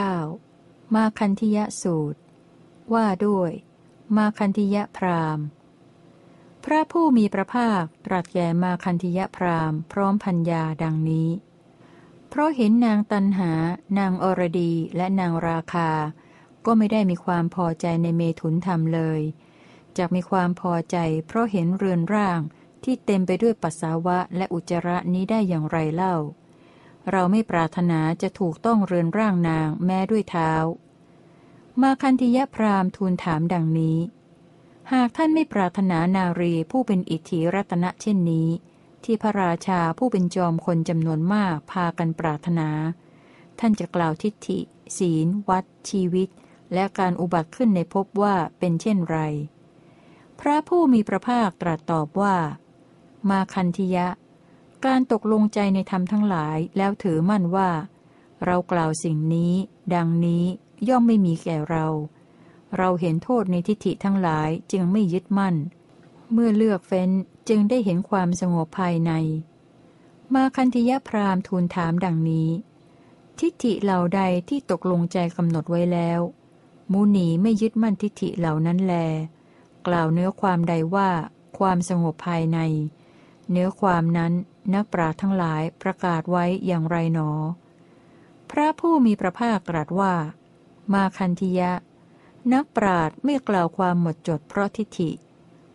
9. มาคันธิยสูตร ว่าด้วย มาคันธิยพรามพระผู้มีพระภาคตรัสแก่มาคันธิยพรามพร้อมพัญญาดังนี้ เพราะเห็นนางตันหา นางอรดีและนางราคา ก็ไม่ได้มีความพอใจในเมถุนธรรมเลยจะมีความพอใจ เพราะเห็นเรือนร่างที่เต็มไปด้วยปัสสาวะและอุจจาระนี้ได้อย่างไรเล่า เราไม่ปรารถนาจะถูกต้องเรือนร่างนางแม้ด้วยเท้า มาคันธิยพรามทูลถามดังนี้ หากท่านไม่ปรารถนานารีผู้เป็นอิทธิรัตนะเช่นนี้ ที่พระราชาผู้เป็นจอมคนจำนวนมากพากันปรารถนา ท่านจะกล่าวทิฏฐิ ศีล วัด ชีวิต และการอุบัติขึ้นในภพว่าเป็นเช่นไร พระผู้มีพระภาคตรัสตอบว่า มาคันธิยะ การตกลงใจในธรรมทั้งหลายแล้วถือมั่นว่า เรากล่าวสิ่งนี้ ดังนี้ย่อมไม่มีแก่เรา เราเห็นโทษในทิฏฐิทั้งหลายจึงไม่ยึดมั่น เมื่อเลือกเฟ้นจึงได้เห็นความสงบภายใน มาคันธิยะพรามทูลถามดังนี้ ทิฏฐิเหล่าใดที่ตกลงใจกำหนดไว้แล้ว มูนีไม่ยึดมั่นทิฏฐิเหล่านั้นแล กล่าวเนื้อความใดว่า ความสงบภายใน เนื้อความนั้น นักปราทั้งหลายประกาศไว้อย่างไรหนอ พระผู้มีพระภาคตรัสว่า มาคันธิยะ นักปราดไม่กล่าวความหมดจดเพราะทิฏฐิ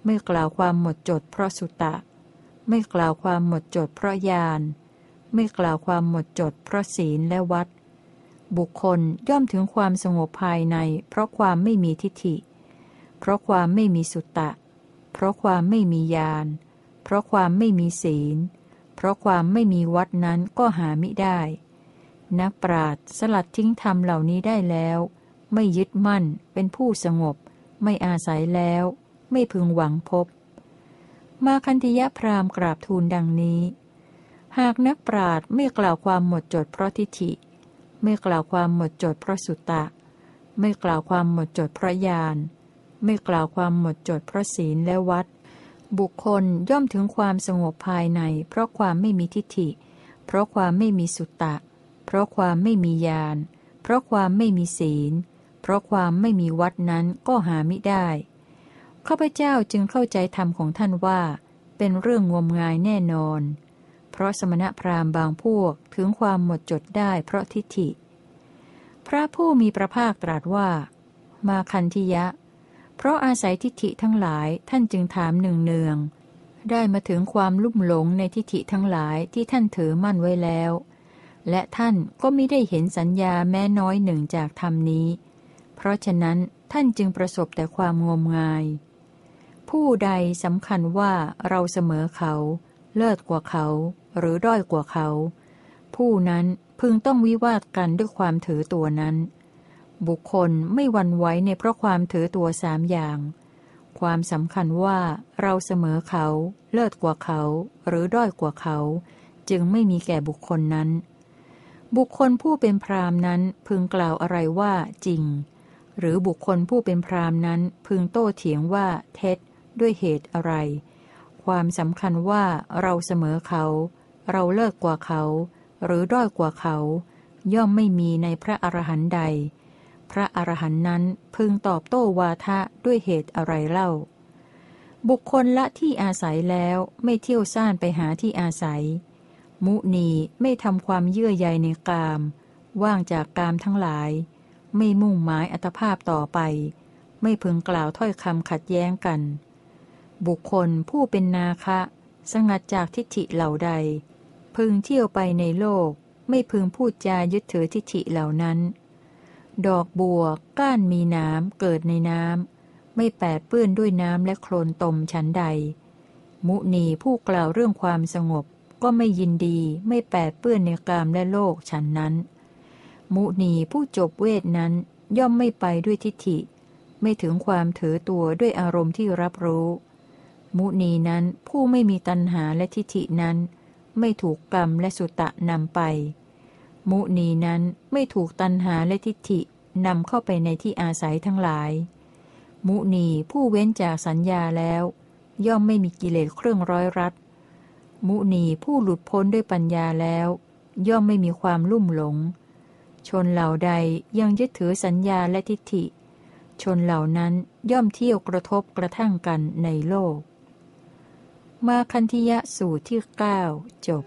ไม่กล่าวความหมดจดเพราะสุตะ ไม่กล่าวความหมดจดเพราะญาณไม่กล่าวความหมดจดเพราะศีลและวัด บุคคลย่อมถึงความสงบภายใน เพราะความไม่มีทิฏฐิ เพราะความไม่มีสุตตะ เพราะความไม่มีญาณเพราะความไม่มีศีล เพราะความไม่มีวัดนั้นก็หามิได้ นักปราดสลัดทิ้งธรรมเหล่านี้ได้แล้ว ไม่ยึดมั่นเป็นผู้สงบ ไม่อาศัยแล้ว ไม่พึงหวังพบ มาคันธิยะพรามกราบทูลดังนี้ หากนักปราดไม่กล่าวความหมดจดเพราะทิฏฐิ ไม่กล่าวความหมดจดเพราะสุตตะ ไม่กล่าวความหมดจดเพราะญาณไม่กล่าวความหมดจดเพราะศีลและวัด บุคคลย่อมถึงความสงบภายใน เพราะความไม่มีทิฏฐิ เพราะความไม่มีสุตตะ เพราะความไม่มีญาณ เพราะความไม่มีศีล เพราะความไม่มีวัดนั้นก็หาไม่ได้ ข้าพเจ้าจึงเข้าใจธรรมของท่านว่า เป็นเรื่องงมงายแน่นอน เพราะสมณพราหมณ์บางพวกถึงความหมดจดได้เพราะทิฏฐิ พระผู้มีพระภาคตรัสว่า มาคันธิยะ เพราะอาศัยทิฏฐิทั้งหลายท่านจึงถามหนึ่งเนือง ได้มาถึงความลุ่มหลงในทิฏฐิทั้งหลายที่ท่านถือมั่นไว้แล้ว และท่านก็ไม่ได้เห็นสัญญาแม้น้อยหนึ่งจากธรรมนี้ เพราะฉะนั้นท่านจึงประสบแต่ความงมงาย ผู้ใดสำคัญว่าเราเสมอเขา เลิศกว่าเขา หรือด้อยกว่าเขา ผู้นั้นพึงต้องวิวาทกันด้วยความถือตัวนั้น บุคคลไม่วันไว้ในเพราะความถือตัวสามอย่าง ความสำคัญว่าเราเสมอเขา เลิศกว่าเขา หรือด้อยกว่าเขา จึงไม่มีแก่บุคคลนั้น บุคคลผู้เป็นพรามนั้นพึงกล่าวอะไรว่าจริง หรือบุคคลผู้เป็นพรามนั้นพึงโต้เถียงว่าเท็จ ด้วยเหตุอะไร ความสำคัญว่าเราเสมอเขา เราเลิกกว่าเขา หรือด้อยกว่าเขา ย่อมไม่มีในพระอรหันต์ใด พระอรหันต์นั้นพึงตอบโต้วาทะด้วยเหตุอะไรเล่า บุคคลละที่อาศัยแล้วไม่เที่ยวซ่านไปหาที่อาศัย มุนีไม่ทำความเยื่อใยในกาม ว่างจากกามทั้งหลาย ไม่มุ่งหมายอัตภาพต่อไป ไม่พึงกล่าวถ้อยคำขัดแย้งกัน บุคคลผู้เป็นนาคะ สงัดจากทิฏฐิเหล่าใด พึงเที่ยวไปในโลก ไม่พึงพูดจายึดถือทิฏฐิเหล่านั้น ดอกบัว ก้านมีน้ำเกิดในน้ำ ไม่แปดเปื้อนด้วยน้ำและโคลนตมชั้นใด มุนีผู้กล่าวเรื่องความสงบ ก็ไม่ยินดีไม่แปดเปื้อนในกามและโลกฉันนั้น มุนีผู้จบเวทนั้นย่อมไม่ไปด้วยทิฏฐิ ไม่ถึงความถือตัวด้วยอารมณ์ที่รับรู้ มุนีนั้นผู้ไม่มีตัณหาและทิฏฐินั้น ไม่ถูกกรรมและสุตะนำไป มุนีนั้นไม่ถูกตันหาและทิฏฐินำเข้าไปในที่อาศัยทั้งหลาย มุนีผู้เว้นจากสัญญาแล้ว ย่อมไม่มีกิเลสเครื่องร้อยรัด มุนีผู้หลุดพ้นด้วยปัญญาแล้ว ย่อมไม่มีความลุ่มหลง ชนเหล่าใดยังยึดถือสัญญาและทิฏฐิ ชนเหล่านั้นย่อมเที่ยวกระทบกระทั่งกันในโลก มาคันธิยะสูตรที่ 9 จบ